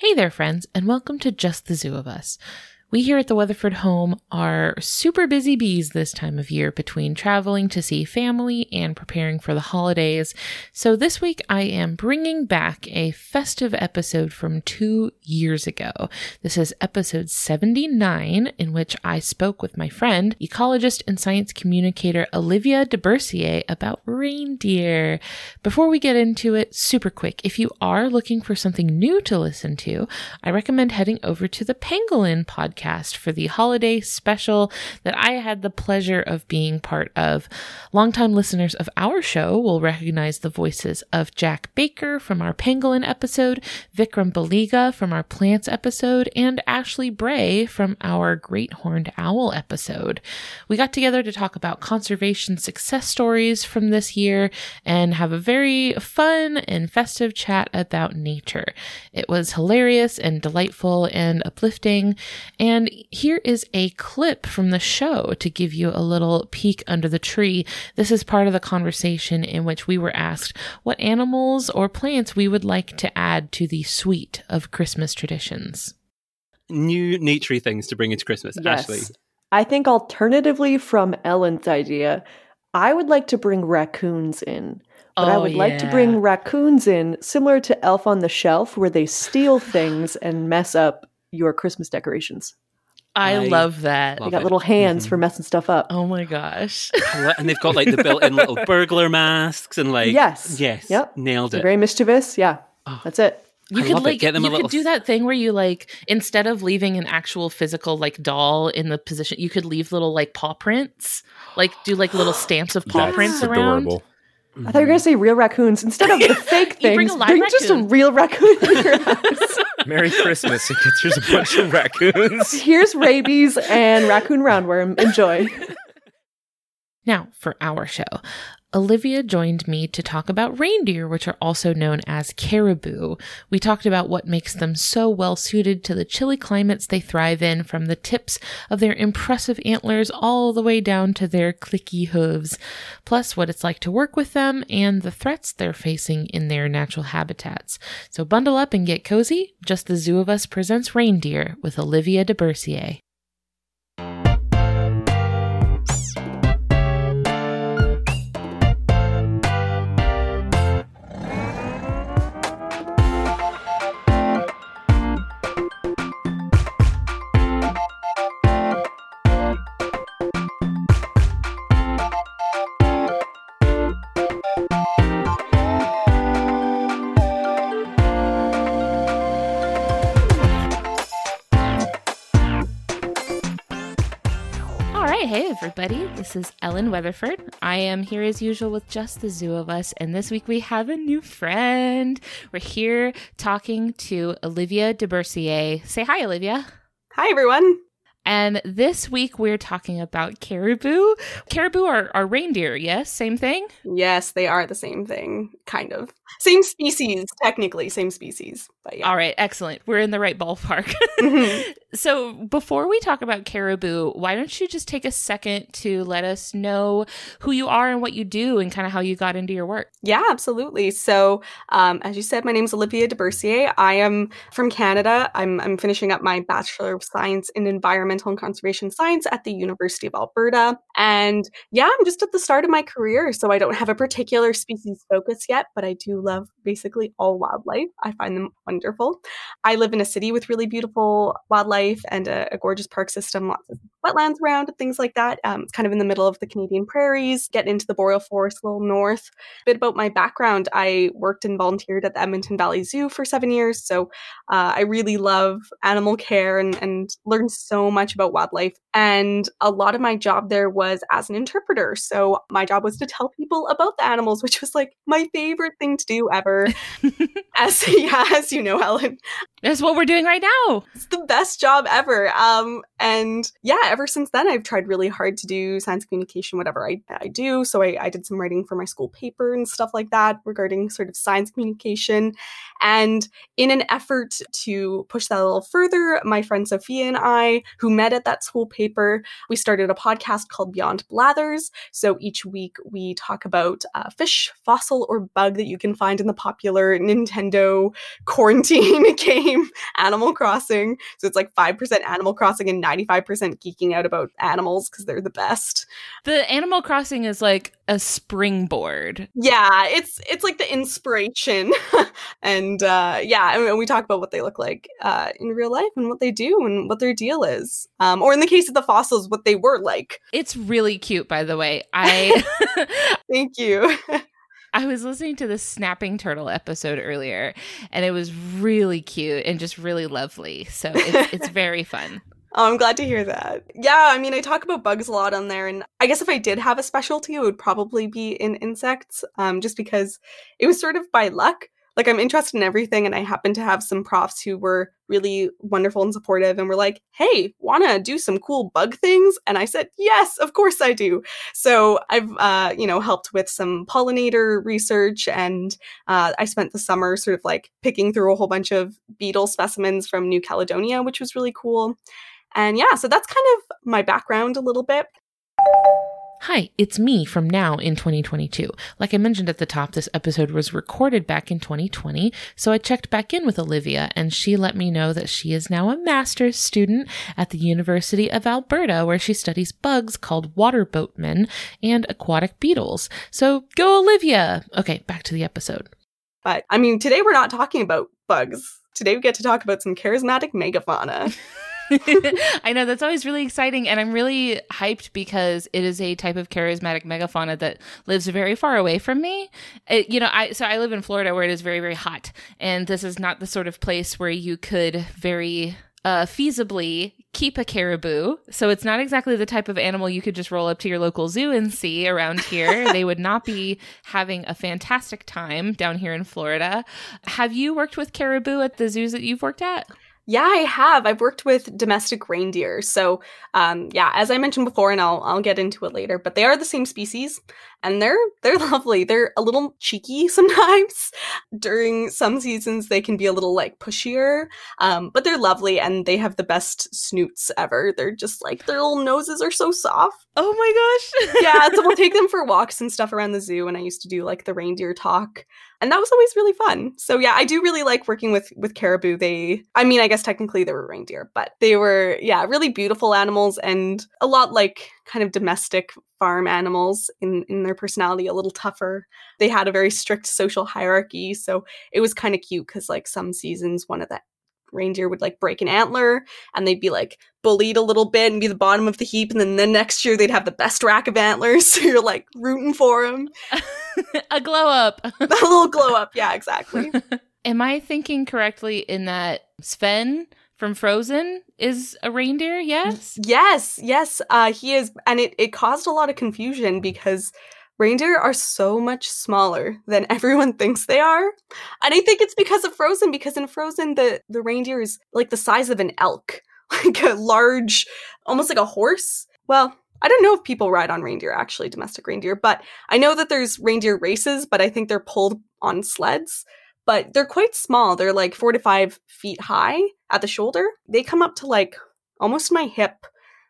Hey there, friends, and welcome to Just the Zoo of Us. We here at the Weatherford home are super busy bees this time of year between traveling to see family and preparing for the holidays. So this week I am bringing back a festive episode from two years ago. This is episode 79, in which I spoke with my friend, ecologist and science communicator Olivia deBourcier about reindeer. Before we get into it, super quick, if you are looking for something new to listen to, I recommend heading over to the Pangolin podcast podcast for the holiday special that I had the pleasure of being part of. Longtime listeners of our show will recognize the voices of Jack Baker from our pangolin episode, Vikram Baliga from our plants episode, and Ashley Bray from our great horned owl episode. We got together to talk about conservation success stories from this year and have a very fun and festive chat about nature. It was hilarious and delightful and uplifting. And and here is a clip from the show to give you a little peek under the tree. This is part of the conversation in which we were asked what animals or plants we would like to add to the suite of Christmas traditions. New naturey things to bring into Christmas, yes. Ashley. I think alternatively from Ellen's idea, I would like to bring raccoons in. But oh, I would yeah. like to bring raccoons in, similar to Elf on the Shelf, where they steal things and mess up your Christmas decorations. I, I love that. Love they got it. little hands mm-hmm. for messing stuff up. Oh my gosh. and they've got like the built in little burglar masks and like Yes. Yes. Yep. Nailed it. very mischievous. Yeah. Oh. That's it. You I could like Get them you could do that thing where you like instead of leaving an actual physical like doll in the position, you could leave little like paw prints, like do like little stamps of paw prints around. Adorable. I thought you were going to say real raccoons instead of the fake things. bring, bring just a real raccoon in your house. Merry Christmas! It gets here's a bunch of raccoons. Here's rabies and raccoon roundworm. Enjoy. Now for our show. Olivia joined me to talk about reindeer, which are also known as caribou. We talked about what makes them so well suited to the chilly climates they thrive in, from the tips of their impressive antlers all the way down to their clicky hooves, plus what it's like to work with them and the threats they're facing in their natural habitats. So bundle up and get cozy. Just the Zoo of Us presents Reindeer with Olivia de deBourcier. Everybody. This is Ellen Weatherford. I am here as usual with just the zoo of us, and this week we have a new friend. We're here talking to Olivia deBourcier. Say hi, Olivia. Hi, everyone. And this week we're talking about caribou. Caribou are, are reindeer, yes? Same thing? Yes, they are the same thing, kind of. Same species, technically, same species. But yeah. All right, excellent. We're in the right ballpark. mm-hmm. So, before we talk about caribou, why don't you just take a second to let us know who you are and what you do and kind of how you got into your work? Yeah, absolutely. So, um, as you said, my name is Olivia deBourcier. I am from Canada. I'm, I'm finishing up my Bachelor of Science in Environmental and Conservation Science at the University of Alberta. And yeah, I'm just at the start of my career, so I don't have a particular species focus yet, but I do love basically all wildlife. I find them wonderful. I live in a city with really beautiful wildlife and a, a gorgeous park system, lots of wetlands around, things like that. Um, it's kind of in the middle of the Canadian prairies, get into the boreal forest a little north. A bit about my background I worked and volunteered at the Edmonton Valley Zoo for seven years. So uh, I really love animal care and, and learned so much about wildlife. And a lot of my job there was as an interpreter. So my job was to tell people about the animals, which was like my favorite thing to do ever. as yeah, as you know, Ellen. That's what we're doing right now. It's the best job ever. Um, and yeah, ever since then, I've tried really hard to do science communication, whatever I, I do. So I, I did some writing for my school paper and stuff like that regarding sort of science communication. And in an effort to push that a little further, my friend Sophia and I, who met at that school paper, we started a podcast called Beyond Blathers. So each week we talk about a fish, fossil, or bug that you can find in the popular Nintendo quarantine game game Animal Crossing. So it's like 5% Animal Crossing and 95% geeking out about animals because they're the best. The Animal Crossing is like a springboard. Yeah, it's it's like the inspiration. and uh yeah, and we talk about what they look like uh in real life and what they do and what their deal is. Um or in the case of the fossils what they were like. It's really cute by the way. I Thank you. I was listening to the Snapping Turtle episode earlier, and it was really cute and just really lovely. So it's, it's very fun. Oh, I'm glad to hear that. Yeah, I mean, I talk about bugs a lot on there, and I guess if I did have a specialty, it would probably be in insects, um, just because it was sort of by luck like I'm interested in everything and I happen to have some profs who were really wonderful and supportive and were like, "Hey, want to do some cool bug things?" And I said, "Yes, of course I do." So I've uh, you know, helped with some pollinator research and uh, I spent the summer sort of like picking through a whole bunch of beetle specimens from New Caledonia, which was really cool. And yeah, so that's kind of my background a little bit. Hi, it's me from now in 2022. Like I mentioned at the top, this episode was recorded back in 2020, so I checked back in with Olivia and she let me know that she is now a master's student at the University of Alberta where she studies bugs called water boatmen and aquatic beetles. So go Olivia! Okay, back to the episode. But I mean, today we're not talking about bugs. Today we get to talk about some charismatic megafauna. I know that's always really exciting, and I'm really hyped because it is a type of charismatic megafauna that lives very far away from me. It, you know, I so I live in Florida where it is very very hot, and this is not the sort of place where you could very uh, feasibly keep a caribou. So it's not exactly the type of animal you could just roll up to your local zoo and see around here. they would not be having a fantastic time down here in Florida. Have you worked with caribou at the zoos that you've worked at? Yeah, I have. I've worked with domestic reindeer. So, um, yeah, as I mentioned before, and I'll I'll get into it later, but they are the same species, and they're they're lovely. They're a little cheeky sometimes. During some seasons, they can be a little like pushier, um, but they're lovely, and they have the best snoots ever. They're just like their little noses are so soft. Oh my gosh! yeah, so we'll take them for walks and stuff around the zoo, and I used to do like the reindeer talk and that was always really fun. So yeah, I do really like working with with caribou. They, I mean, I guess technically they were reindeer, but they were yeah, really beautiful animals and a lot like kind of domestic farm animals in in their personality, a little tougher. They had a very strict social hierarchy, so it was kind of cute because like some seasons one of the reindeer would like break an antler and they'd be like bullied a little bit and be the bottom of the heap and then the next year they'd have the best rack of antlers so you're like rooting for them a glow up. A little glow up yeah exactly. Am i thinking correctly in that sven from frozen is a reindeer yes yes yes uh he is and it, it caused a lot of confusion because Reindeer are so much smaller than everyone thinks they are. And I think it's because of Frozen, because in Frozen, the, the reindeer is like the size of an elk, like a large, almost like a horse. Well, I don't know if people ride on reindeer, actually, domestic reindeer, but I know that there's reindeer races, but I think they're pulled on sleds. But they're quite small. They're like four to five feet high at the shoulder. They come up to like almost my hip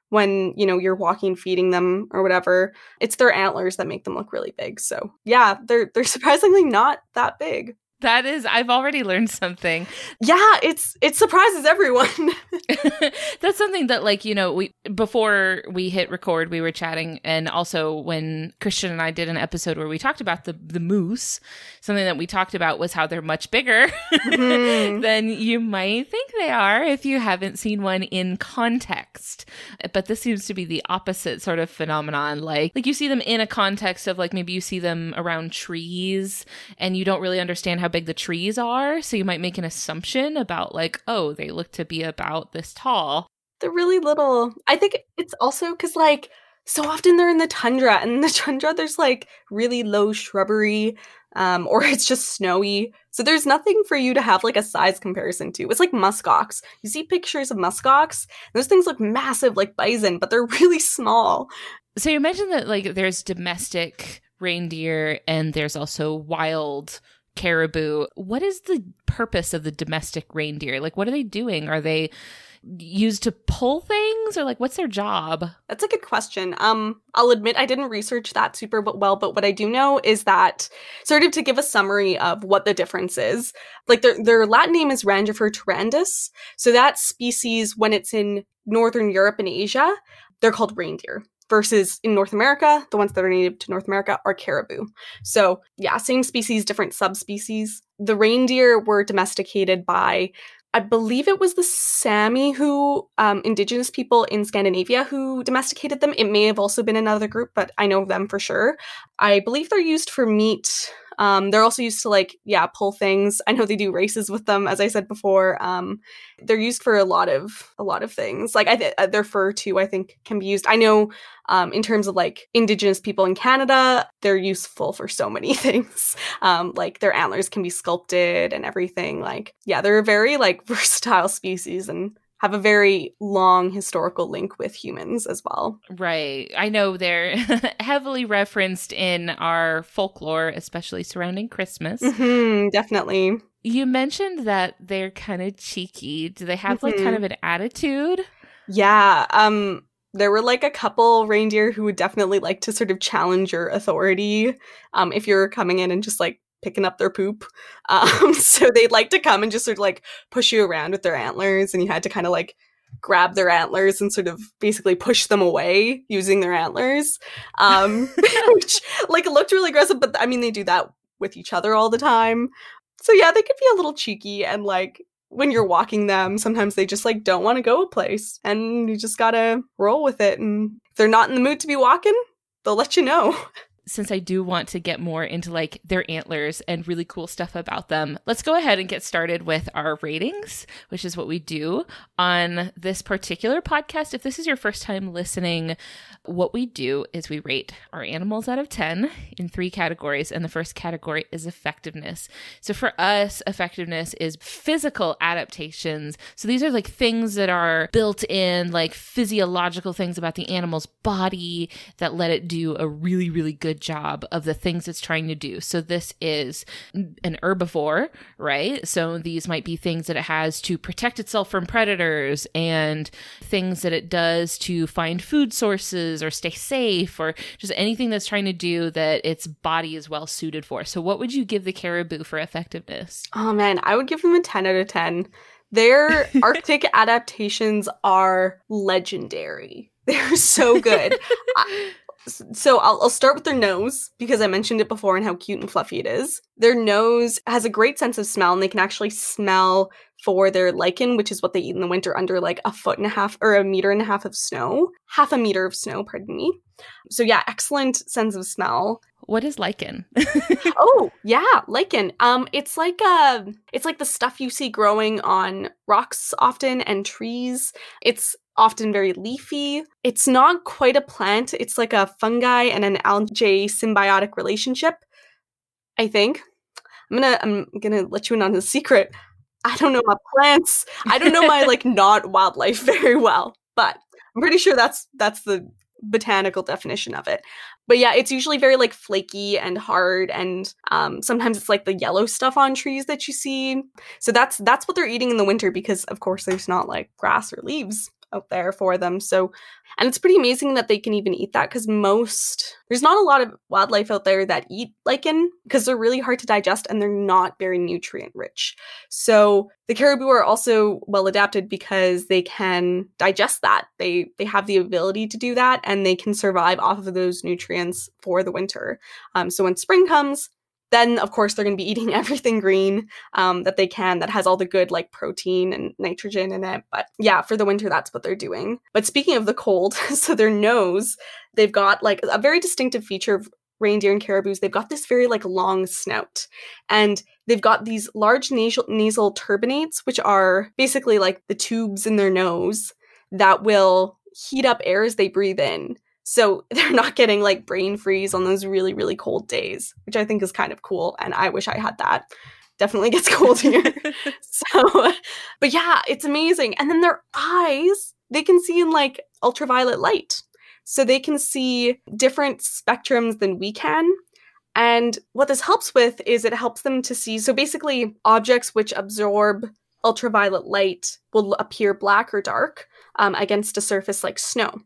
when you know you're walking feeding them or whatever it's their antlers that make them look really big so yeah they're they're surprisingly not that big that is, I've already learned something. Yeah, it's it surprises everyone. That's something that, like, you know, we before we hit record, we were chatting, and also when Christian and I did an episode where we talked about the the moose, something that we talked about was how they're much bigger mm-hmm. than you might think they are if you haven't seen one in context. But this seems to be the opposite sort of phenomenon. Like, like you see them in a context of like maybe you see them around trees, and you don't really understand how how big the trees are. So you might make an assumption about, like, oh, they look to be about this tall. They're really little. I think it's also because, like, so often they're in the tundra, and in the tundra, there's like really low shrubbery, um, or it's just snowy. So there's nothing for you to have like a size comparison to. It's like muskox. You see pictures of muskox, those things look massive like bison, but they're really small. So you mentioned that like there's domestic reindeer and there's also wild caribou. What is the purpose of the domestic reindeer? Like, what are they doing? Are they used to pull things or like what's their job? That's a good question. Um I'll admit I didn't research that super well, but what I do know is that sort of to give a summary of what the difference is. Like their their Latin name is Rangifer tarandus. So that species when it's in northern Europe and Asia, they're called reindeer versus in North America, the ones that are native to North America are caribou. So, yeah, same species, different subspecies. The reindeer were domesticated by I believe it was the Sami who, um, indigenous people in Scandinavia who domesticated them. It may have also been another group, but I know them for sure. I believe they're used for meat. Um, they're also used to like, yeah, pull things. I know they do races with them, as I said before. Um, they're used for a lot of a lot of things. Like I th- uh, their fur too, I think can be used. I know um, in terms of like indigenous people in Canada, they're useful for so many things. Um, like their antlers can be sculpted and everything. Like yeah, they're a very like versatile species and have a very long historical link with humans as well. Right. I know they're heavily referenced in our folklore, especially surrounding Christmas. Mm-hmm, definitely. You mentioned that they're kind of cheeky. Do they have mm-hmm. like kind of an attitude? Yeah. Um there were like a couple reindeer who would definitely like to sort of challenge your authority um if you're coming in and just like picking up their poop. Um, so they'd like to come and just sort of like push you around with their antlers, and you had to kind of like grab their antlers and sort of basically push them away using their antlers, um, which like looked really aggressive. But I mean, they do that with each other all the time. So yeah, they could be a little cheeky and like when you're walking them, sometimes they just like don't want to go a place and you just gotta roll with it. And if they're not in the mood to be walking, they'll let you know. Since I do want to get more into like their antlers and really cool stuff about them, let's go ahead and get started with our ratings, which is what we do on this particular podcast. If this is your first time listening, what we do is we rate our animals out of 10 in three categories, and the first category is effectiveness. So for us, effectiveness is physical adaptations. So these are like things that are built in, like physiological things about the animal's body that let it do a really, really good good job of the things it's trying to do. So this is an herbivore, right? So these might be things that it has to protect itself from predators and things that it does to find food sources or stay safe or just anything that's trying to do that its body is well suited for. So what would you give the caribou for effectiveness? Oh man, I would give them a 10 out of 10. Their Arctic adaptations are legendary. They're so good. I, so I'll, I'll start with their nose because I mentioned it before and how cute and fluffy it is. Their nose has a great sense of smell and they can actually smell for their lichen, which is what they eat in the winter under like a foot and a half or a meter and a half of snow, half a meter of snow, pardon me. So yeah, excellent sense of smell. What is lichen? oh, yeah, lichen. Um it's like uh it's like the stuff you see growing on rocks often and trees. It's often very leafy. It's not quite a plant, it's like a fungi and an algae symbiotic relationship. I think. I'm gonna I'm gonna let you in on a secret. I don't know my plants. I don't know my like not wildlife very well, but I'm pretty sure that's that's the botanical definition of it. But yeah, it's usually very like flaky and hard and um, sometimes it's like the yellow stuff on trees that you see. So that's that's what they're eating in the winter because of course there's not like grass or leaves out there for them. So, and it's pretty amazing that they can even eat that because most, there's not a lot of wildlife out there that eat lichen because they're really hard to digest and they're not very nutrient rich. So, the caribou are also well adapted because they can digest that. They they have the ability to do that and they can survive off of those nutrients for the winter. Um, so when spring comes, then of course they're going to be eating everything green um, that they can that has all the good like protein and nitrogen in it. But yeah for the winter that's what they're doing. But speaking of the cold so their nose they've got like a very distinctive feature of reindeer and caribous. They've got this very like long snout. And they've got these large nasal nasal turbinates which are basically like the tubes in their nose that will heat up air as they breathe in so they're not getting like brain freeze on those really, really cold days, which I think is kind of cool. And I wish I had that. Definitely gets cold here. so, but yeah, it's amazing. And then their eyes, they can see in like ultraviolet light. So they can see different spectrums than we can. And what this helps with is it helps them to see. So basically, objects which absorb ultraviolet light will appear black or dark um, against a surface like snow.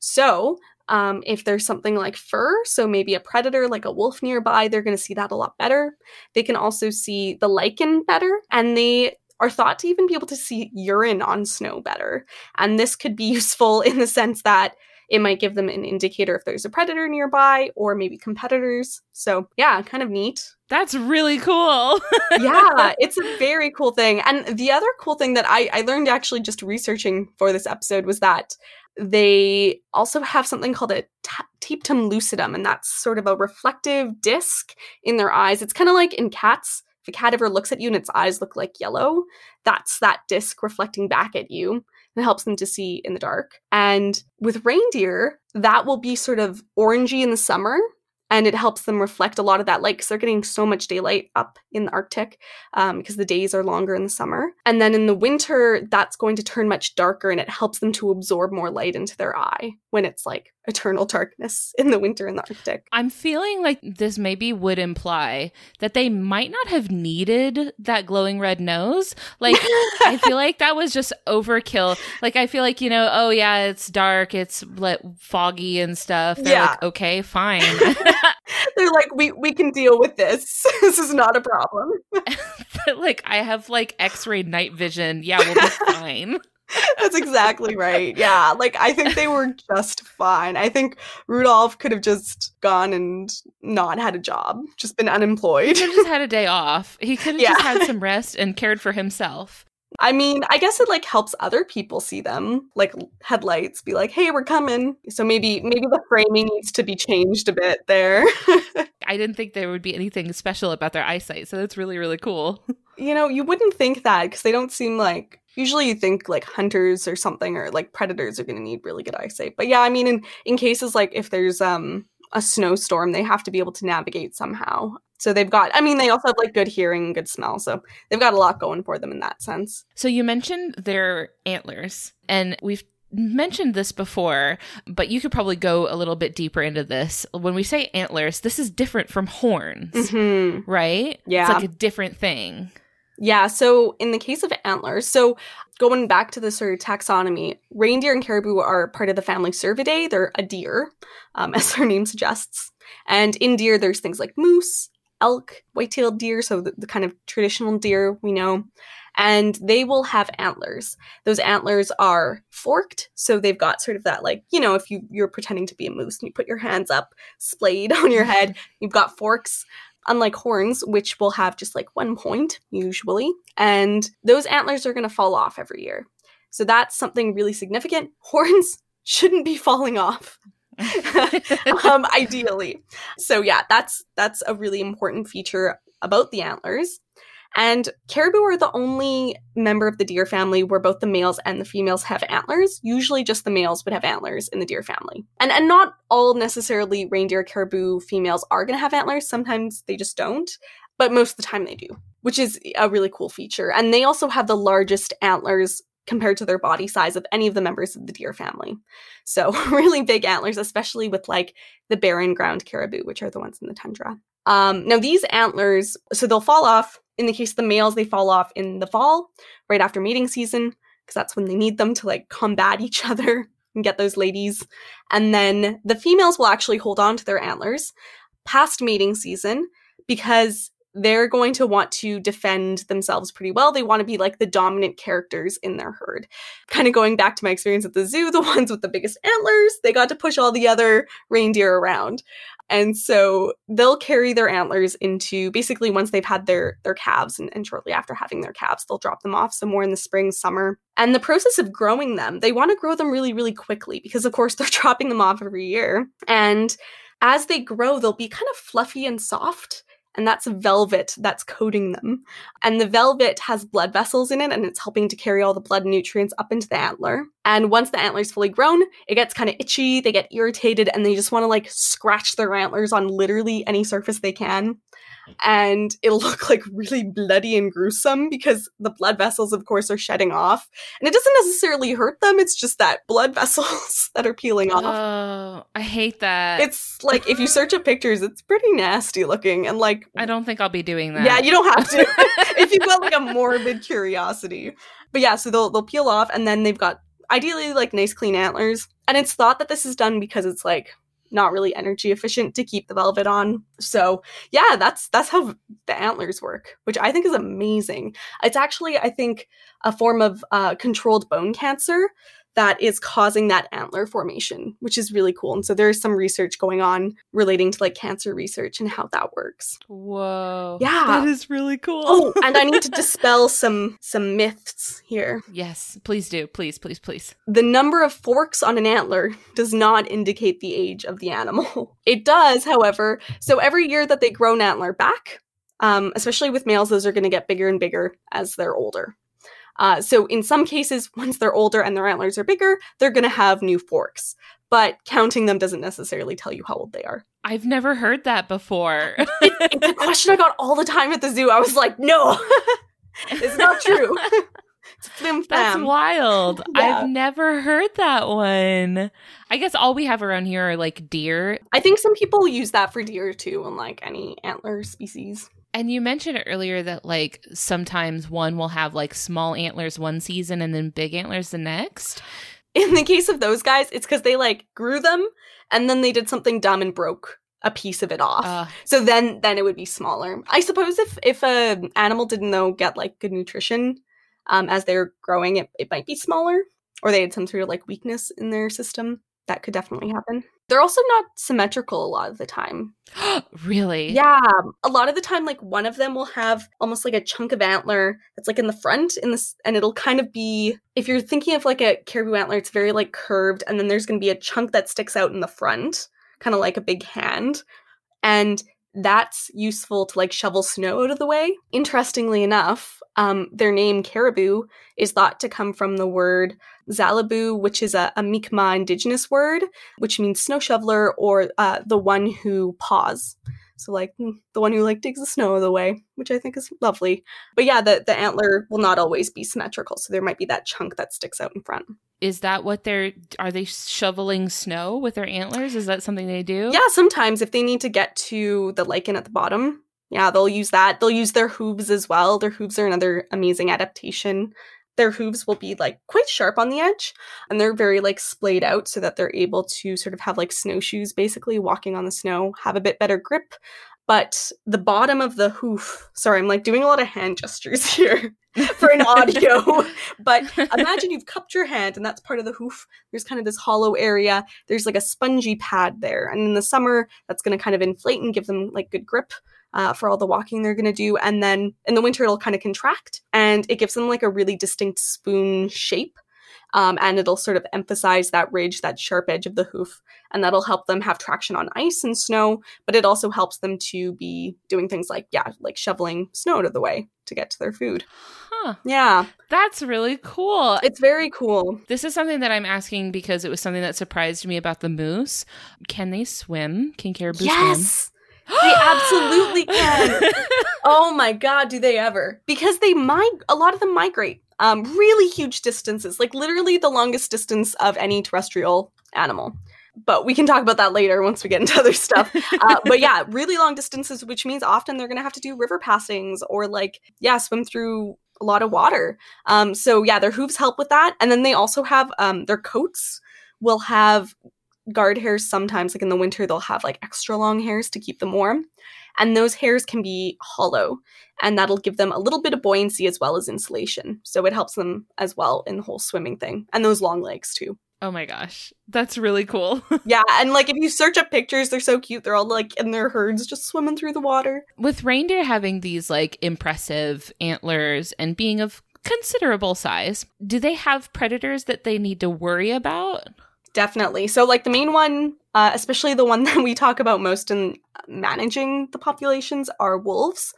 So, um, if there's something like fur, so maybe a predator like a wolf nearby, they're going to see that a lot better. They can also see the lichen better, and they are thought to even be able to see urine on snow better. And this could be useful in the sense that it might give them an indicator if there's a predator nearby or maybe competitors. So, yeah, kind of neat. That's really cool. yeah, it's a very cool thing. And the other cool thing that I, I learned actually just researching for this episode was that they also have something called a tapetum lucidum, and that's sort of a reflective disc in their eyes. It's kind of like in cats. If a cat ever looks at you and its eyes look like yellow, that's that disc reflecting back at you and helps them to see in the dark. And with reindeer, that will be sort of orangey in the summer and it helps them reflect a lot of that light because they're getting so much daylight up in the Arctic um, because the days are longer in the summer. And then in the winter, that's going to turn much darker and it helps them to absorb more light into their eye when it's like eternal darkness in the winter in the Arctic. I'm feeling like this maybe would imply that they might not have needed that glowing red nose. Like, I feel like that was just overkill. Like, I feel like, you know, oh yeah, it's dark, it's like foggy and stuff. They're yeah. like, okay, fine. They're like, we we can deal with this. this is not a problem. like, I have like X-ray night vision. Yeah, we'll be fine. That's exactly right. Yeah. Like I think they were just fine. I think Rudolph could have just gone and not had a job, just been unemployed. He could have just had a day off. He could have yeah. just had some rest and cared for himself. I mean, I guess it like helps other people see them, like headlights, be like, "Hey, we're coming." So maybe maybe the framing needs to be changed a bit there. I didn't think there would be anything special about their eyesight, so that's really really cool. You know, you wouldn't think that because they don't seem like usually you think like hunters or something or like predators are going to need really good eyesight but yeah i mean in in cases like if there's um a snowstorm they have to be able to navigate somehow so they've got i mean they also have like good hearing good smell so they've got a lot going for them in that sense so you mentioned their antlers and we've mentioned this before, but you could probably go a little bit deeper into this. When we say antlers, this is different from horns, mm-hmm. right? Yeah. It's like a different thing. Yeah, so in the case of antlers, so going back to the sort of taxonomy, reindeer and caribou are part of the family Cervidae. They're a deer, um, as their name suggests. And in deer, there's things like moose, elk, white-tailed deer, so the, the kind of traditional deer we know. And they will have antlers. Those antlers are forked, so they've got sort of that like, you know, if you, you're pretending to be a moose and you put your hands up, splayed on your head, you've got forks unlike horns, which will have just like one point usually. And those antlers are going to fall off every year. So that's something really significant. Horns shouldn't be falling off. um, ideally. So yeah, that's that's a really important feature about the antlers. And caribou are the only member of the deer family where both the males and the females have antlers. Usually just the males would have antlers in the deer family. And and not all necessarily reindeer caribou females are going to have antlers. Sometimes they just don't, but most of the time they do, which is a really cool feature. And they also have the largest antlers compared to their body size of any of the members of the deer family. So, really big antlers, especially with like the barren ground caribou, which are the ones in the tundra. Um, now, these antlers, so they'll fall off. In the case of the males, they fall off in the fall, right after mating season, because that's when they need them to like combat each other and get those ladies. And then the females will actually hold on to their antlers past mating season because they're going to want to defend themselves pretty well. They want to be like the dominant characters in their herd. Kind of going back to my experience at the zoo, the ones with the biggest antlers, they got to push all the other reindeer around. And so they'll carry their antlers into basically once they've had their their calves and, and shortly after having their calves, they'll drop them off somewhere in the spring, summer. And the process of growing them, they want to grow them really, really quickly because of course they're dropping them off every year. And as they grow, they'll be kind of fluffy and soft and that's velvet that's coating them. And the velvet has blood vessels in it, and it's helping to carry all the blood and nutrients up into the antler. And once the antler's fully grown, it gets kind of itchy, they get irritated, and they just want to like scratch their antlers on literally any surface they can and it'll look like really bloody and gruesome because the blood vessels of course are shedding off and it doesn't necessarily hurt them it's just that blood vessels that are peeling off Oh, I hate that. it's like if you search up pictures it's pretty nasty looking and like I don't think I'll be doing that. yeah you don't have to if you've got like a morbid curiosity but yeah so they'll they'll peel off and then they've got ideally like nice clean antlers and it's thought that this is done because it's like not really energy efficient to keep the velvet on. So yeah, that's that's how the antlers work, which I think is amazing. It's actually I think a form of uh, controlled bone cancer that is causing that antler formation, which is really cool. And so there's some research going on relating to like cancer research and how that works. Whoa. Yeah. That is really cool. Oh, and I need to dispel some some myths here. yes, please do. Please, please, please. The number of forks on an antler does not indicate the age of the animal. It does, however. So every year that they grow an antler back, um, especially with males, those are going to get bigger and bigger as they're older. Uh, so in some cases, once they're older and their antlers are bigger, they're going to have new forks. But counting them doesn't necessarily tell you how old they are. I've never heard that before. It's a question I got all the time at the zoo. I was like, no, it's not true. it's That's wild. Yeah. I've never heard that one. I guess all we have around here are like deer. I think some people use that for deer too, and like any antler species. And you mentioned earlier that like sometimes one will have like small antlers one season and then big antlers the next. In the case of those guys, it's because they like grew them and then they did something dumb and broke a piece of it off. Uh, so then then it would be smaller. I suppose if if a animal didn't though get like good nutrition um, as they're growing, it, it might be smaller, or they had some sort of like weakness in their system. That could definitely happen. They're also not symmetrical a lot of the time. really? Yeah, a lot of the time, like one of them will have almost like a chunk of antler that's like in the front, in this, and it'll kind of be. If you're thinking of like a caribou antler, it's very like curved, and then there's going to be a chunk that sticks out in the front, kind of like a big hand, and that's useful to like shovel snow out of the way. Interestingly enough, um, their name caribou is thought to come from the word Zalabu, which is a, a Mi'kmaq indigenous word, which means snow shoveler or uh, the one who paws. So like mm, the one who like digs the snow the way, which I think is lovely. But yeah, the, the antler will not always be symmetrical, so there might be that chunk that sticks out in front. Is that what they're are they shoveling snow with their antlers? Is that something they do? Yeah, sometimes if they need to get to the lichen at the bottom, yeah, they'll use that. They'll use their hooves as well. Their hooves are another amazing adaptation. Their hooves will be like quite sharp on the edge and they're very like splayed out so that they're able to sort of have like snowshoes basically walking on the snow, have a bit better grip. But the bottom of the hoof, sorry, I'm like doing a lot of hand gestures here for an audio. but imagine you've cupped your hand and that's part of the hoof. There's kind of this hollow area. There's like a spongy pad there. And in the summer, that's going to kind of inflate and give them like good grip uh, for all the walking they're going to do. And then in the winter, it'll kind of contract and it gives them like a really distinct spoon shape. Um, and it'll sort of emphasize that ridge, that sharp edge of the hoof, and that'll help them have traction on ice and snow. But it also helps them to be doing things like, yeah, like shoveling snow out of the way to get to their food. Huh. Yeah, That's really cool. it's very cool. This is something that I'm asking because it was something that surprised me about the moose. Can they swim? Can caribou swim? Yes, they absolutely can. Oh my god, do they ever? Because they mig- a lot of them migrate um really huge distances, like literally the longest distance of any terrestrial animal. But we can talk about that later once we get into other stuff. Uh, but yeah, really long distances, which means often they're going to have to do river passings or like yeah, swim through a lot of water. Um, so yeah, their hooves help with that, and then they also have um, their coats will have guard hairs sometimes like in the winter they'll have like extra long hairs to keep them warm and those hairs can be hollow and that'll give them a little bit of buoyancy as well as insulation so it helps them as well in the whole swimming thing and those long legs too oh my gosh. That's really cool. yeah and like if you search up pictures they're so cute they're all like in their herds just swimming through the water With reindeer having these like impressive antlers and being of considerable size, do they have predators that they need to worry about? Definitely. So, like the main one, uh, especially the one that we talk about most in managing the populations, are wolves.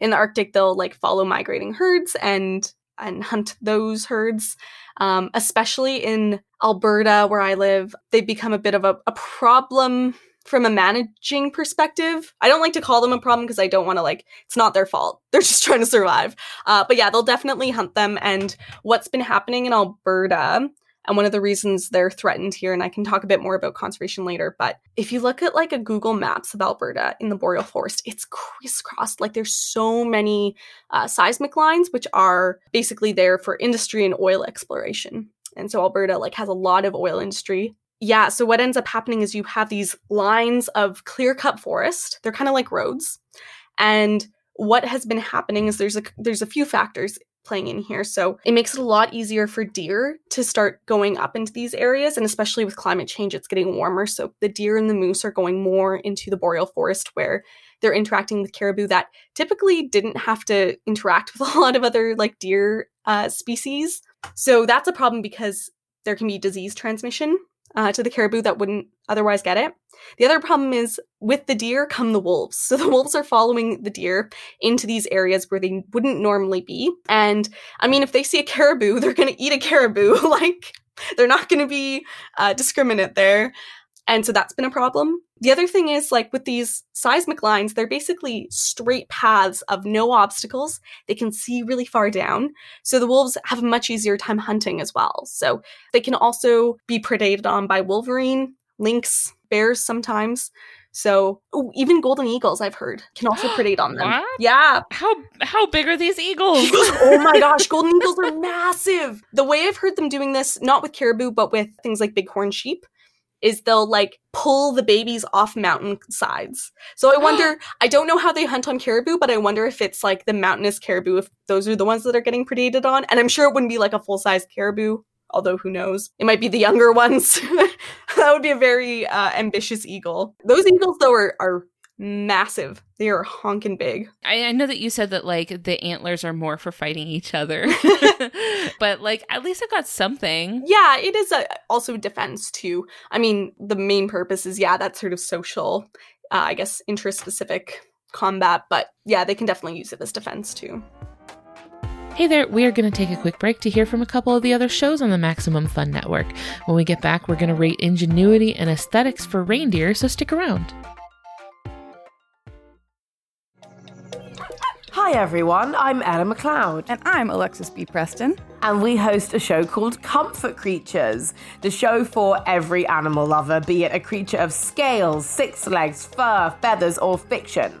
In the Arctic, they'll like follow migrating herds and and hunt those herds. Um, especially in Alberta, where I live, they've become a bit of a, a problem from a managing perspective. I don't like to call them a problem because I don't want to like it's not their fault. They're just trying to survive. Uh, but yeah, they'll definitely hunt them. And what's been happening in Alberta and one of the reasons they're threatened here, and I can talk a bit more about conservation later, but if you look at like a Google Maps of Alberta in the boreal forest, it's crisscrossed. Like there's so many uh, seismic lines, which are basically there for industry and oil exploration. And so Alberta like has a lot of oil industry. Yeah, so what ends up happening is you have these lines of clear cut forest. They're kind of like roads. And what has been happening is there's a there's a few factors playing in here. So it makes it a lot easier for deer to start going up into these areas. And especially with climate change, it's getting warmer. So the deer and the moose are going more into the boreal forest where they're interacting with caribou that typically didn't have to interact with a lot of other like deer uh, species. So that's a problem because there can be disease transmission uh, to the caribou that wouldn't otherwise get it. The other problem is with the deer come the wolves. So the wolves are following the deer into these areas where they wouldn't normally be. And I mean, if they see a caribou, they're going to eat a caribou. like, they're not going to be uh, discriminate there. And so that's been a problem. The other thing is, like with these seismic lines, they're basically straight paths of no obstacles. They can see really far down. So the wolves have a much easier time hunting as well. So they can also be predated on by wolverine, lynx, bears sometimes. So ooh, even golden eagles, I've heard, can also predate on them. What? Yeah. How how big are these eagles? oh my gosh, golden eagles are massive. The way I've heard them doing this, not with caribou, but with things like bighorn sheep, is they'll like pull the babies off mountain sides. So I wonder, I don't know how they hunt on caribou, but I wonder if it's like the mountainous caribou, if those are the ones that are getting predated on. And I'm sure it wouldn't be like a full size caribou, although who knows? It might be the younger ones. that would be a very uh, ambitious eagle. Those eagles, though, are, are massive. They are honking big. I, I know that you said that like the antlers are more for fighting each other, but like at least it got something. Yeah, it is a, also defense too. I mean, the main purpose is yeah, that sort of social, uh, I guess, intraspecific combat. But yeah, they can definitely use it as defense too. Hey there, we are going to take a quick break to hear from a couple of the other shows on the Maximum Fun Network. When we get back, we're going to rate ingenuity and aesthetics for reindeer, so stick around. Hi everyone, I'm Ella McLeod. And I'm Alexis B. Preston. And we host a show called Comfort Creatures, the show for every animal lover, be it a creature of scales, six legs, fur, feathers, or fiction.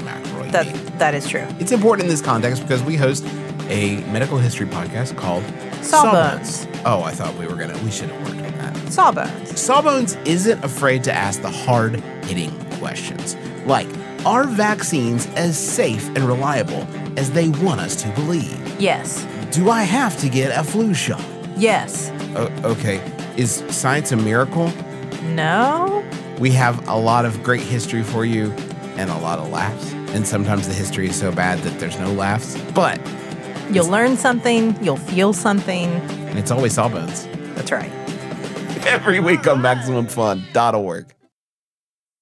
That, that is true. It's important in this context because we host a medical history podcast called Sawbones. Oh, I thought we were going to, we should have worked on that. Sawbones. Sawbones isn't afraid to ask the hard hitting questions like Are vaccines as safe and reliable as they want us to believe? Yes. Do I have to get a flu shot? Yes. O- okay. Is science a miracle? No. We have a lot of great history for you and a lot of laughs. And sometimes the history is so bad that there's no laughs. But You'll learn something, you'll feel something. and it's always Sawbones. That's right. Every week on MaximumFun.org.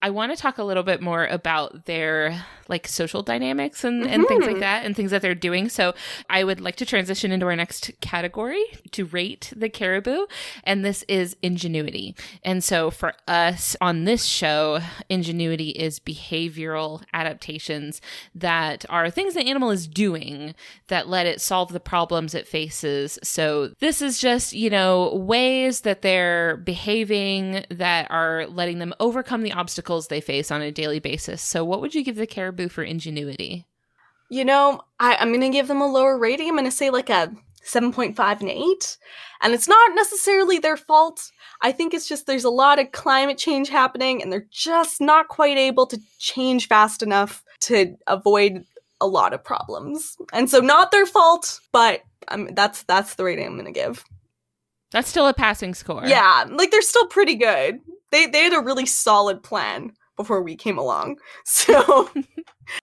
I want to talk a little bit more about their like social dynamics and, and things like Mhm. that and things that they're doing. So I would like to transition into our next category to rate the caribou. And this is ingenuity. And so for us on this show, ingenuity is behavioral adaptations that are things the animal is doing that let it solve the problems it faces. So this is just, you know, ways that they're behaving that are letting them overcome the obstacles they face on a daily basis. So what would you give the caribou for ingenuity? You know, I, I'm going to give them a lower rating. I'm going to say like a 7.5 and 8. And it's not necessarily their fault. I think it's just there's a lot of climate change happening and they're just not quite able to change fast enough to avoid a lot of problems. And so not their fault, but um, that's that's the rating I'm going to give. That's still a passing score. Yeah, like they're still pretty good. They they had a really solid plan before we came along. So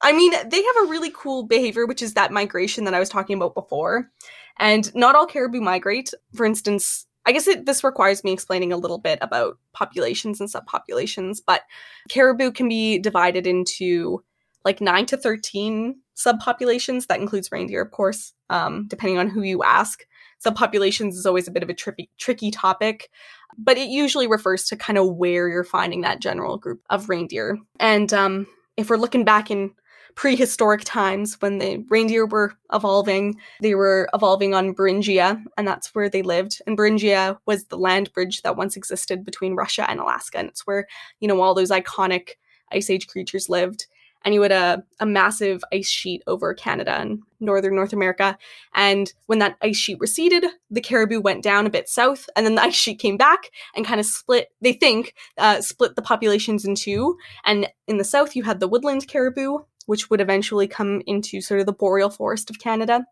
I mean, they have a really cool behavior which is that migration that I was talking about before. And not all caribou migrate. For instance, I guess it, this requires me explaining a little bit about populations and subpopulations, but caribou can be divided into like 9 to 13 subpopulations. That includes reindeer, of course, um, depending on who you ask. Subpopulations is always a bit of a tricky, tricky topic, but it usually refers to kind of where you're finding that general group of reindeer. And um, if we're looking back in prehistoric times when the reindeer were evolving. They were evolving on Beringia, and that's where they lived. And Beringia was the land bridge that once existed between Russia and Alaska. And it's where, you know, all those iconic Ice Age creatures lived. And you had a, a massive ice sheet over Canada and northern North America. And when that ice sheet receded, the caribou went down a bit south, and then the ice sheet came back and kind of split, they think, uh, split the populations in two. And in the south, you had the woodland caribou, which would eventually come into sort of the boreal forest of Canada.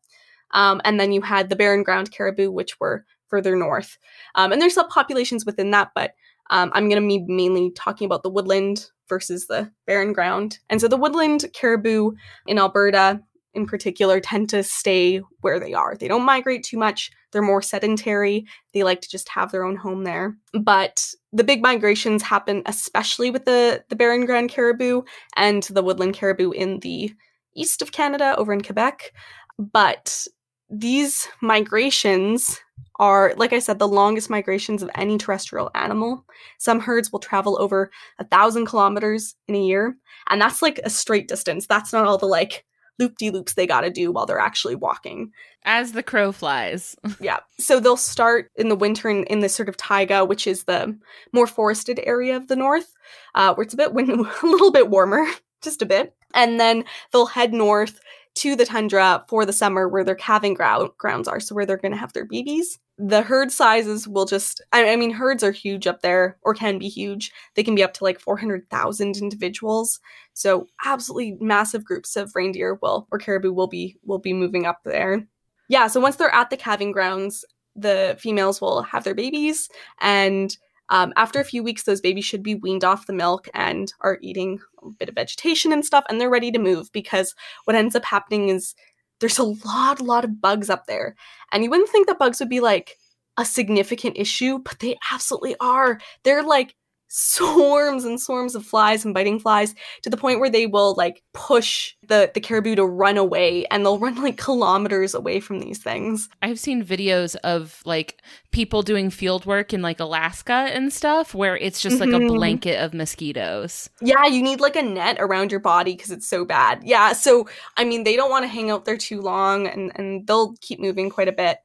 Um, and then you had the barren ground caribou, which were further north. Um, and there's subpopulations within that, but um, I'm going to be mainly talking about the woodland versus the barren ground. And so the woodland caribou in Alberta in particular tend to stay where they are. They don't migrate too much. They're more sedentary. They like to just have their own home there. But the big migrations happen especially with the the barren ground caribou and the woodland caribou in the east of Canada over in Quebec. But these migrations are, like I said, the longest migrations of any terrestrial animal. Some herds will travel over a thousand kilometers in a year, and that's like a straight distance. That's not all the like loop de loops they got to do while they're actually walking. As the crow flies. yeah. So they'll start in the winter in, in this sort of taiga, which is the more forested area of the north, uh, where it's a bit win- a little bit warmer, just a bit, and then they'll head north to the tundra for the summer where their calving ground, grounds are, so where they're going to have their babies. The herd sizes will just, I, I, mean, herds are huge up there, or can be huge. They can be up to like 400,000 individuals. So absolutely massive groups of reindeer will, or caribou will be, will be moving up there. Yeah, so once they're at the calving grounds, the females will have their babies and um, after a few weeks, those babies should be weaned off the milk and are eating a bit of vegetation and stuff, and they're ready to move because what ends up happening is there's a lot, lot of bugs up there. And you wouldn't think that bugs would be like a significant issue, but they absolutely are. They're like swarms and swarms of flies and biting flies to the point where they will like push the the caribou to run away and they'll run like kilometers away from these things. I've seen videos of like people doing field work in like Alaska and stuff where it's just like mm-hmm. a blanket of mosquitoes. Yeah, you need like a net around your body because it's so bad. Yeah, so I mean they don't want to hang out there too long and and they'll keep moving quite a bit.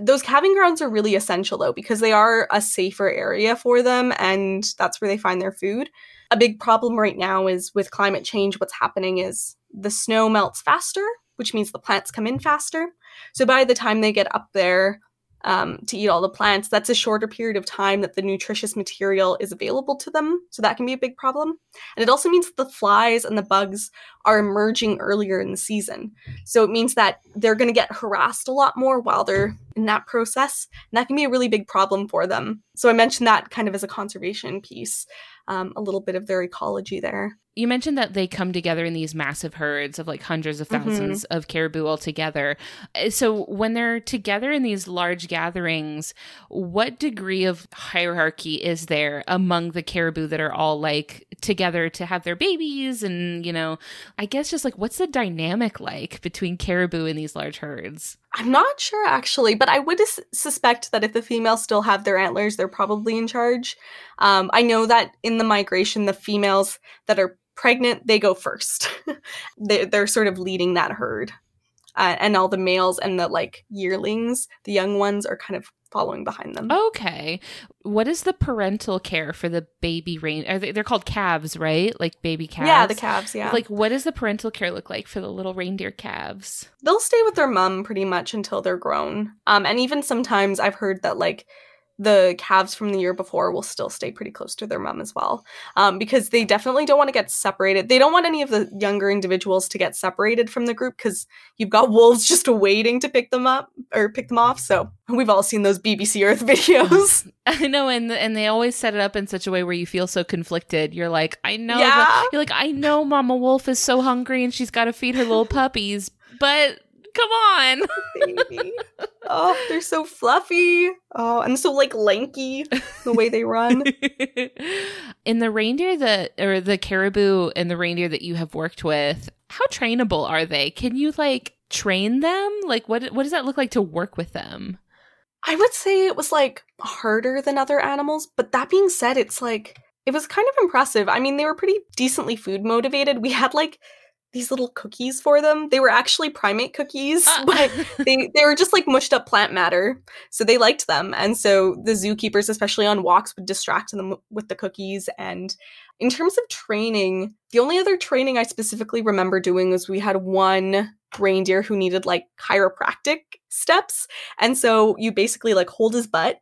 Those calving grounds are really essential though because they are a safer area for them and that's where they find their food. A big problem right now is with climate change what's happening is the snow melts faster, which means the plants come in faster. So by the time they get up there, um, to eat all the plants, that's a shorter period of time that the nutritious material is available to them. So that can be a big problem. And it also means that the flies and the bugs are emerging earlier in the season. So it means that they're going to get harassed a lot more while they're in that process. And that can be a really big problem for them. So I mentioned that kind of as a conservation piece, um, a little bit of their ecology there. You mentioned that they come together in these massive herds of like hundreds of 1000s mm-hmm. of caribou all together. Uh, so when they're together in these large gatherings, what degree of hierarchy is there among the caribou that are all like together to have their babies and, you know, I guess just like what's the dynamic like between caribou in these large herds? I'm not sure actually, but I would suspect that if the females still have their antlers, they're probably in charge. Um, I know that in the migration, the females that are pregnant, they go first. they, they're sort of leading that herd. Uh, and all the males and the like yearlings, the young ones, are kind of following behind them. Okay. What is the parental care for the baby rain? Are they, they're called calves, right? Like baby calves. Yeah, the calves, yeah. Like, what does the parental care look like for the little reindeer calves? They'll stay with their mom pretty much until they're grown. Um, and even sometimes I've heard that like the calves from the year before will still stay pretty close to their mom as well um, because they definitely don't want to get separated they don't want any of the younger individuals to get separated from the group because you've got wolves just waiting to pick them up or pick them off so we've all seen those bbc earth videos I know, and and they always set it up in such a way where you feel so conflicted. You're like, I know, Yeah. you're like, I know, Mama Wolf is so hungry and she's got to feed her little puppies, but come on. oh they're so fluffy oh and so like lanky the way they run in the reindeer that or the caribou and the reindeer that you have worked with, how trainable are they? Can you like train them? Like what what does that look like to work with them? I would say it was like harder than other animals, but that being said, it's like it was kind of impressive. I mean, they were pretty decently food motivated. We had like these little cookies for them. They were actually primate cookies, Ah. but they they were just like mushed up plant matter. So they liked them. And so the zookeepers, especially on walks, would distract them with the cookies. And in terms of training, the only other training I specifically remember doing was we had one reindeer who needed like chiropractic steps. And so you basically like hold his butt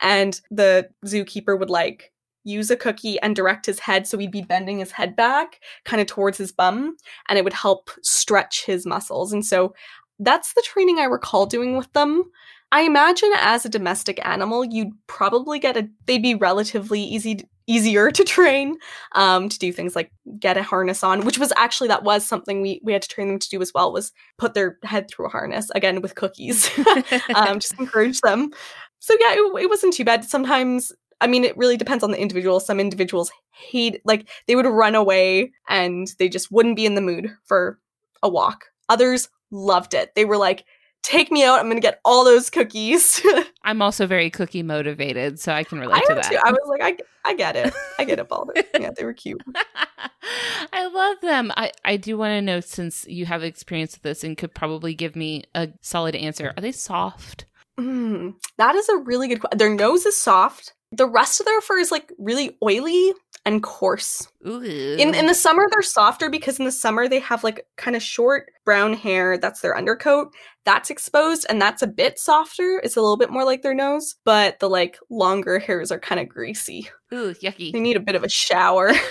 and the zookeeper would like use a cookie and direct his head so he'd be bending his head back kind of towards his bum and it would help stretch his muscles. And so that's the training I recall doing with them. I imagine as a domestic animal, you'd probably get a they'd be relatively easy easier to train um, to do things like get a harness on, which was actually that was something we we had to train them to do as well was put their head through a harness again with cookies, um, just encourage them. So yeah, it, it wasn't too bad. Sometimes I mean, it really depends on the individual. Some individuals hate, like, they would run away and they just wouldn't be in the mood for a walk. Others loved it. They were like, take me out. I'm going to get all those cookies. I'm also very cookie motivated, so I can relate I to that. too. I was like, I, I get it. I get it, Balder. Yeah, they were cute. I love them. I, I do want to know since you have experience with this and could probably give me a solid answer. Are they soft? Mm, that is a really good question. Their nose is soft. The rest of their fur is like really oily and coarse. Ooh. In in the summer they're softer because in the summer they have like kind of short brown hair that's their undercoat. That's exposed and that's a bit softer. It's a little bit more like their nose, but the like longer hairs are kind of greasy. Ooh, yucky. They need a bit of a shower.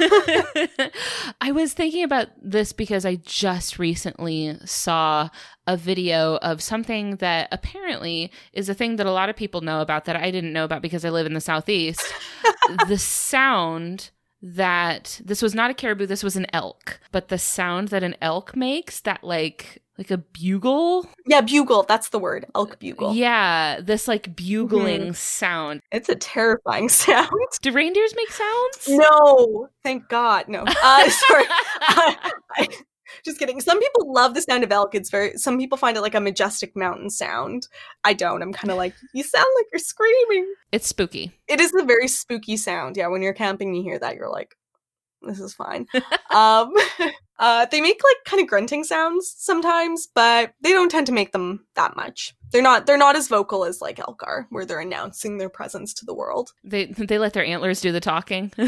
I was thinking about this because I just recently saw a video of something that apparently is a thing that a lot of people know about that I didn't know about because I live in the Southeast. the sound that this was not a caribou, this was an elk, but the sound that an elk makes, that like like a bugle. yeah, bugle, that's the word. Elk bugle. Yeah, this like bugling sound. It's a terrifying sound. Do reindeers make sounds? No, thank God. No. Uh, sorry. I- just kidding. Some people love the sound of elk. It's very. Some people find it like a majestic mountain sound. I don't. I'm kind of like, you sound like you're screaming. It's spooky. It is a very spooky sound. Yeah, when you're camping, you hear that, you're like, this is fine. um, uh, they make like kind of grunting sounds sometimes, but they don't tend to make them that much. They're not. They're not as vocal as like elk are, where they're announcing their presence to the world. They they let their antlers do the talking.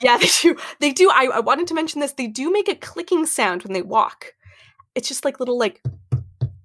Yeah, they do. They do. I, I wanted to mention this. They do make a clicking sound when they walk. It's just like little like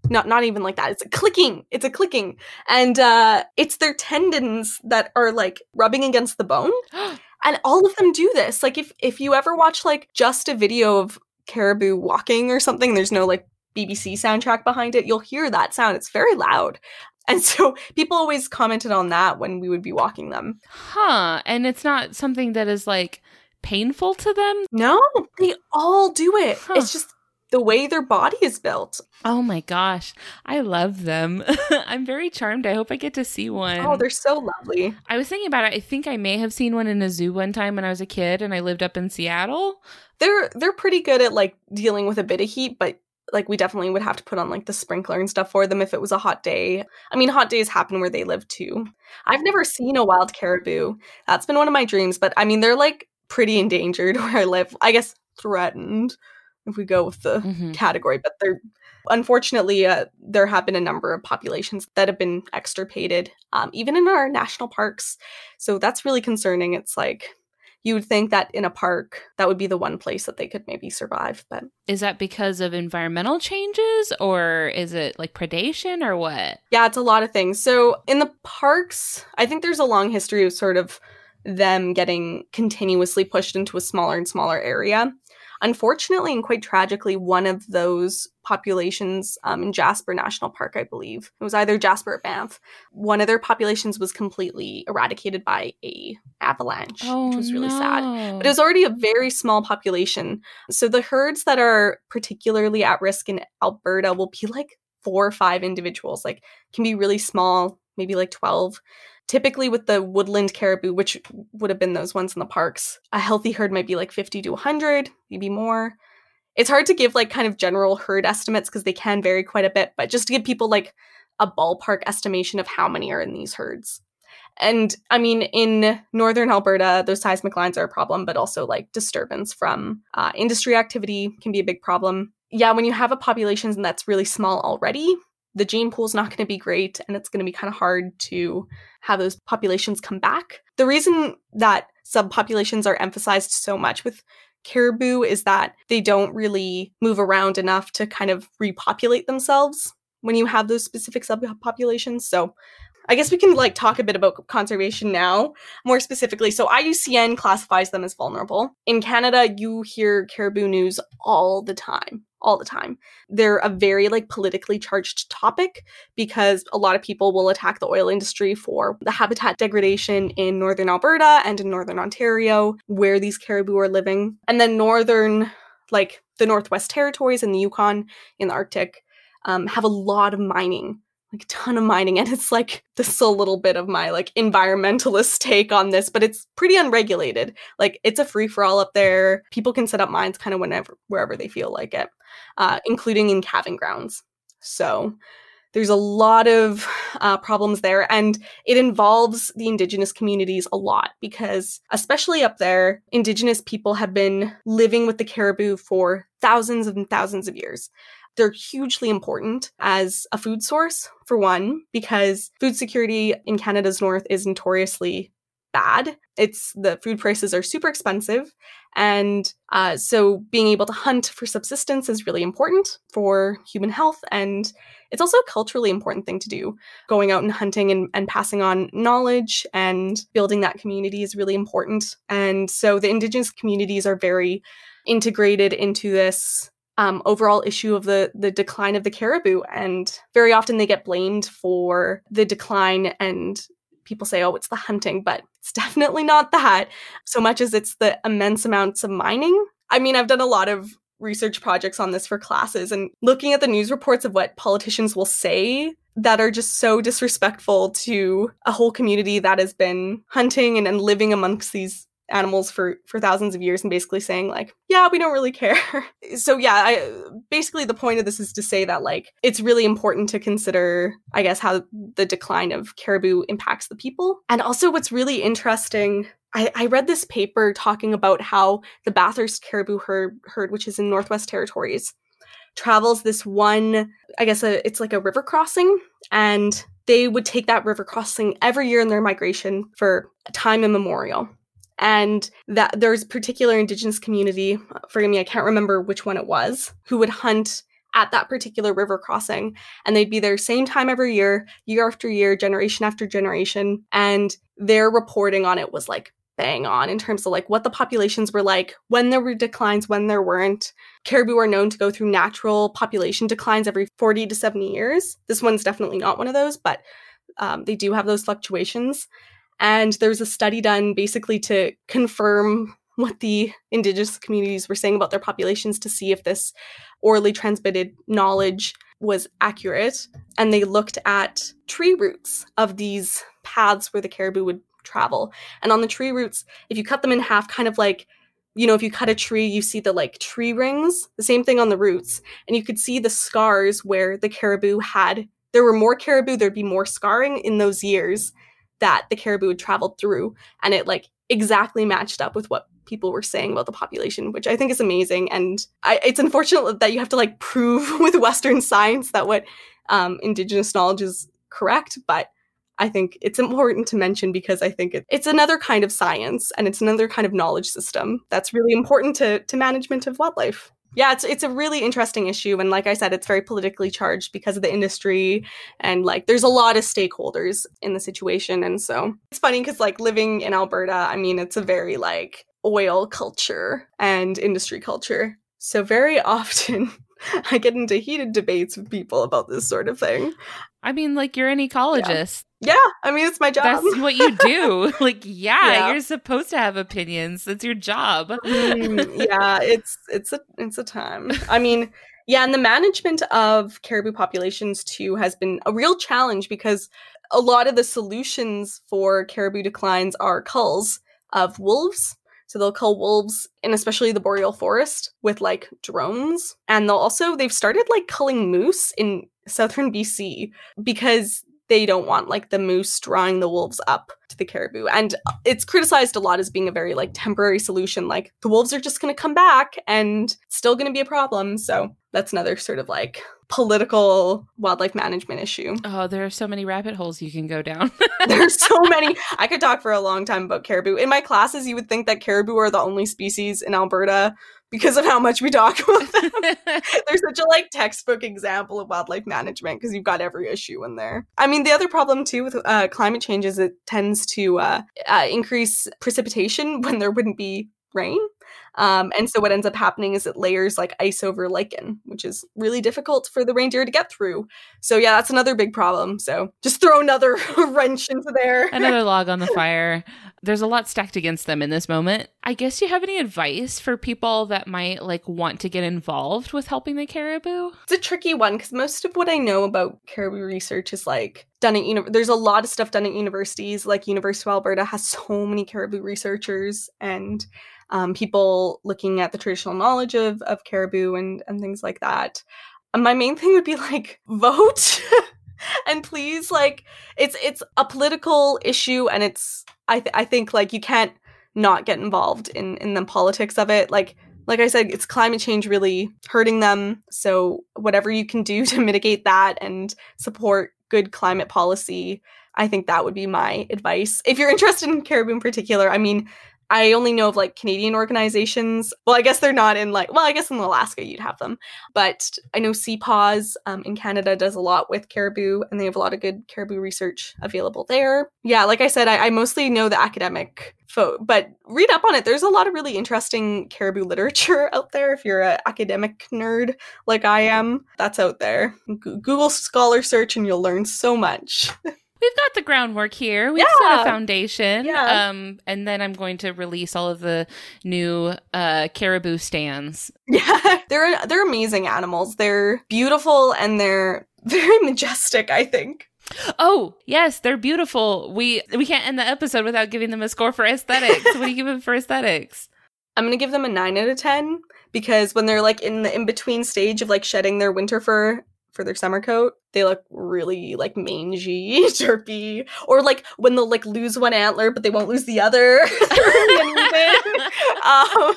not not even like that. It's a clicking. It's a clicking. And uh it's their tendons that are like rubbing against the bone. And all of them do this. Like if if you ever watch like just a video of caribou walking or something, there's no like BBC soundtrack behind it, you'll hear that sound. It's very loud. And so people always commented on that when we would be walking them. Huh. And it's not something that is like painful to them? No, they all do it. Huh. It's just the way their body is built. Oh my gosh. I love them. I'm very charmed. I hope I get to see oh, one. Oh, they're so lovely. I was thinking about it. I think I may have seen one in a zoo one time when I was a kid and I lived up in Seattle. They're they're pretty good at like dealing with a bit of heat, but like we definitely would have to put on like the sprinkler and stuff for them if it was a hot day. I mean, hot days happen where they live too. I've never seen a wild caribou. That's been one of my dreams, but I mean, they're like pretty endangered where I live. I guess threatened. If we go with the Mhm. category. But there, unfortunately, uh, there have been a number of populations that have been extirpated, um, even in our national parks. So that's really concerning. It's like you would think that in a park that would be the one place that they could maybe survive, but Is that because of environmental changes or is it like predation or what? Yeah, it's a lot of things. So in the parks, I think there's a long history of sort of them getting continuously pushed into a smaller and smaller area. Unfortunately, and quite tragically, one of those populations um, in Jasper National Park, I believe, it was either Jasper or Banff, one of their populations was completely eradicated by a avalanche, which was really sad. But it was already a very small population. So the herds that are particularly at risk in Alberta will be like four or five individuals, like can be really small, maybe like 12. Typically with the woodland caribou, which would have been those ones in the parks, a healthy herd might be like 50 to 100, maybe more. It's hard to give like kind of general herd estimates because they can vary quite a bit, but just to give people like a ballpark estimation of how many are in these herds. And I mean, in northern Alberta, those seismic lines are a problem, but also like disturbance from uh, industry activity can be a big problem. Yeah, when you have a population that's really small already, the gene pool is not going to be great and it's going to be kind of hard to have those populations come back. The reason that subpopulations are emphasized so much with caribou is that they don't really move around enough to kind of repopulate themselves when you have those specific subpopulations. So I guess we can like talk a bit about conservation now, more specifically. So IUCN classifies them as vulnerable. In Canada, you hear caribou news all the time, all the time. They're a very like politically charged topic because a lot of people will attack the oil industry for the habitat degradation in northern Alberta and in northern Ontario where these caribou are living. And then northern like the Northwest Territories and the Yukon in the Arctic um, have a lot of mining like a ton of mining and it's like this is a little bit of my like environmentalist take on this but it's pretty unregulated. Like it's a free for all up there. People can set up mines kind of whenever wherever they feel like it uh, including in calving grounds. So there's a lot of uh, problems there and it involves the indigenous communities a lot because especially up there indigenous people have been living with the caribou for thousands and thousands of years they're hugely important as a food source, for one, because food security in Canada's north is notoriously bad. It's the food prices are super expensive. And uh, so being able to hunt for subsistence is really important for human health. And it's also a culturally important thing to do. Going out and hunting and, and passing on knowledge and building that community is really important. And so the Indigenous communities are very integrated into this um, overall issue of the the decline of the caribou, and very often they get blamed for the decline. And people say, "Oh, it's the hunting," but it's definitely not that. So much as it's the immense amounts of mining. I mean, I've done a lot of research projects on this for classes, and looking at the news reports of what politicians will say that are just so disrespectful to a whole community that has been hunting and, and living amongst these animals for for thousands of years and basically saying like yeah we don't really care. So yeah i basically the point of this is to say that like it's really important to consider i guess how the decline of caribou impacts the people. And also what's really interesting I, I read this paper talking about how the Bathurst caribou herd, herd, which is in Northwest Territories, travels this one, I guess a, it's like a river crossing, and they would take that river crossing every year in their migration for time immemorial and that there's particular indigenous community forgive me i can't remember which one it was who would hunt at that particular river crossing and they'd be there same time every year year after year generation after generation and their reporting on it was like bang on in terms of like what the populations were like when there were declines when there weren't. Caribou are known to go through natural population declines every 40 to 70 years. This one's definitely not one of those but um, they do have those fluctuations and there was a study done basically to confirm what the indigenous communities were saying about their populations to see if this orally transmitted knowledge was accurate. And they looked at tree roots of these paths where the caribou would travel. And on the tree roots, if you cut them in half, kind of like you know, if you cut a tree, you see the like tree rings, the same thing on the roots. And you could see the scars where the caribou had, there were more caribou, there'd be more scarring in those years that the caribou had traveled through and it like exactly matched up with what people were saying about the population, which I think is amazing. And I, it's unfortunate that you have to like prove with Western science that what um, indigenous knowledge is correct, but I think it's important to mention because I think it, it's another kind of science and it's another kind of knowledge system that's really important to, to management of wildlife. Yeah, it's it's a really interesting issue and like I said it's very politically charged because of the industry and like there's a lot of stakeholders in the situation and so it's funny cuz like living in Alberta, I mean it's a very like oil culture and industry culture. So very often I get into heated debates with people about this sort of thing. I mean, like you're an ecologist. Yeah, I mean it's my job. That's what you do. like, yeah, Yeah. you're supposed to have opinions. That's your job. Mm, yeah, it's it's a it's a time. I mean, yeah, and the management of caribou populations too has been a real challenge because a lot of the solutions for caribou declines are culls of wolves. So they'll cull wolves in especially the boreal forest with like drones. And they'll also they've started like culling moose in southern BC because they don't want like the moose drawing the wolves up to the caribou. And it's criticized a lot as being a very like temporary solution. Like the wolves are just going to come back and still going to be a problem. So that's another sort of like political wildlife management issue. Oh, there are so many rabbit holes you can go down. There's so many. I could talk for a long time about caribou. In my classes, you would think that caribou are the only species in Alberta because of how much we talk about them. They're such a like textbook example of wildlife management because you've got every issue in there. I mean, the other problem too with uh, climate change is it tends to uh, uh, increase precipitation when there wouldn't be rain. Um, and so what ends up happening is it layers like ice over lichen, which is really difficult for the reindeer to get through. So yeah, that's another big problem. So just throw another wrench into there. Another log on the fire. There's a lot stacked against them in this moment. I guess you have any advice for people that might like want to get involved with helping the caribou? It's a tricky one because most of what I know about caribou research is like done at uni- there's a lot of stuff done at universities. Like University of Alberta has so many caribou researchers and um, people looking at the traditional knowledge of of caribou and and things like that. And my main thing would be like vote. and please like it's it's a political issue and it's I th- I think like you can't not get involved in in the politics of it like like I said, it's climate change really hurting them. So, whatever you can do to mitigate that and support good climate policy, I think that would be my advice. If you're interested in caribou in particular, I mean, I only know of like Canadian organizations. Well, I guess they're not in like, well, I guess in Alaska you'd have them. But I know CPAWS um, in Canada does a lot with caribou and they have a lot of good caribou research available there. Yeah, like I said, I, I mostly know the academic fo- but read up on it. There's a lot of really interesting caribou literature out there. If you're an academic nerd like I am, that's out there. Google Scholar search and you'll learn so much. We've got the groundwork here. We've Yeah. set a foundation. Yeah. Um, and then I'm going to release all of the new uh, caribou stands. Yeah, they're they're amazing animals. They're beautiful and they're very majestic. I think. Oh, yes, they're beautiful. We we can't end the episode without giving them a score for aesthetics. what do you give them for aesthetics? I'm gonna give them a nine out of ten because when they're like in the in between stage of like shedding their winter fur for their summer coat, they look really like mangy, derpy, or like when they'll like lose one antler but they won't lose the other. They're really uneven. um,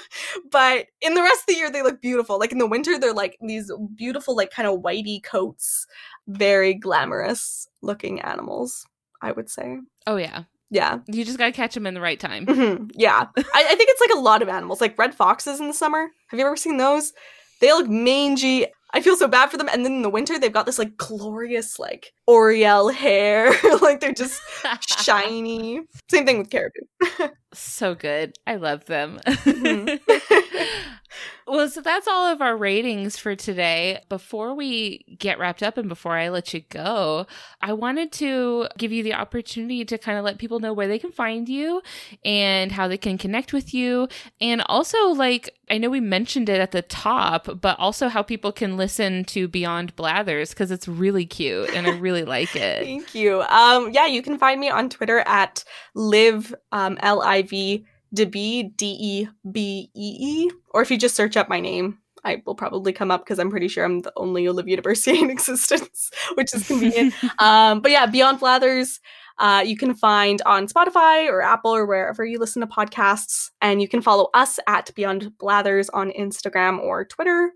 but in the rest of the year, they look beautiful. Like in the winter, they're like these beautiful, like kind of whitey coats, very glamorous looking animals. I would say, Oh yeah, yeah. you just gotta catch them in the right time. Mhm, Yeah. I, I think it's like a lot of animals, like red foxes in the summer. Have you ever seen those? They look mangy. I feel so bad for them. And then in the winter, they've got this like glorious, like Ariel hair. like they're just shiny. Same thing with caribou. so good. I love them. Mhm. well, so that's all of our ratings for today. Before we get wrapped up and before I let you go, I wanted to give you the opportunity to kind of let people know where they can find you and how they can connect with you. And also, like, I know we mentioned it at the top, but also how people can listen to Beyond Blathers because it's really cute and I really like it. Thank you. Um, yeah, you can find me on Twitter at live um, L I V D B D E B E E, or if you just search up my name, I will probably come up because I'm pretty sure I'm the only Olivia deBourcier in existence, which is convenient. um, but yeah, Beyond Blathers. uh, you can find on Spotify or Apple or wherever you listen to podcasts. And you can follow us at Beyond Blathers on Instagram or Twitter.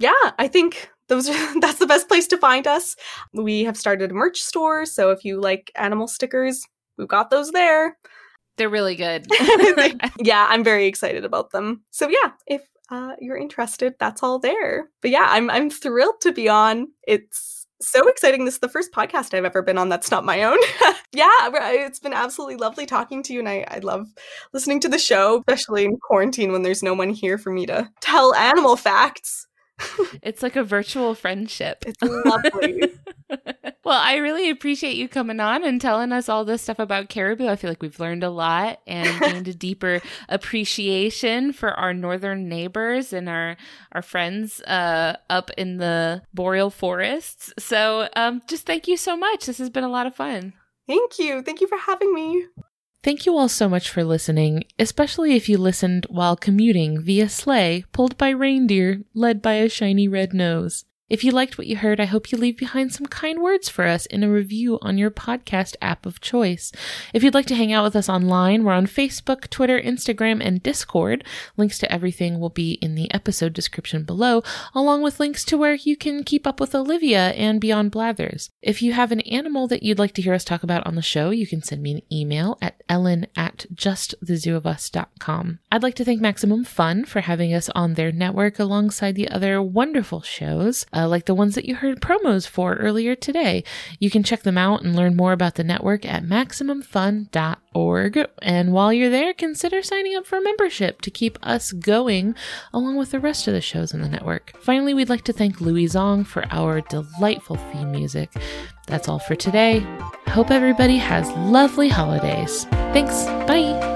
Yeah, I think those are, that's the best place to find us. We have started a merch store, so if you like animal stickers, we've got those there. They're really good. yeah, I'm very excited about them. So yeah, if uh, you're interested, that's all there. But yeah, I'm I'm thrilled to be on. It's so exciting. This is the first podcast I've ever been on that's not my own. yeah, it's been absolutely lovely talking to you, and I, I love listening to the show, especially in quarantine when there's no one here for me to tell animal facts. it's like a virtual friendship. It's lovely. well, I really appreciate you coming on and telling us all this stuff about caribou. I feel like we've learned a lot and gained a deeper appreciation for our northern neighbors and our our friends uh, up in the boreal forests. So, um, just thank you so much. This has been a lot of fun. Thank you. Thank you for having me. Thank you all so much for listening, especially if you listened while commuting via sleigh pulled by reindeer led by a shiny red nose. If you liked what you heard, I hope you leave behind some kind words for us in a review on your podcast app of choice. If you'd like to hang out with us online, we're on Facebook, Twitter, Instagram, and Discord. Links to everything will be in the episode description below, along with links to where you can keep up with Olivia and Beyond Blathers. If you have an animal that you'd like to hear us talk about on the show, you can send me an email at ellen at justthezooofus.com. I'd like to thank Maximum Fun for having us on their network alongside the other wonderful shows uh, like the ones that you heard promos for earlier today. You can check them out and learn more about the network at MaximumFun.org. And while you're there, consider signing up for a membership to keep us going along with the rest of the shows in the network. Finally, we'd like to thank Louis Zong for our delightful theme music. That's all for today. Hope everybody has lovely holidays. Thanks. Bye.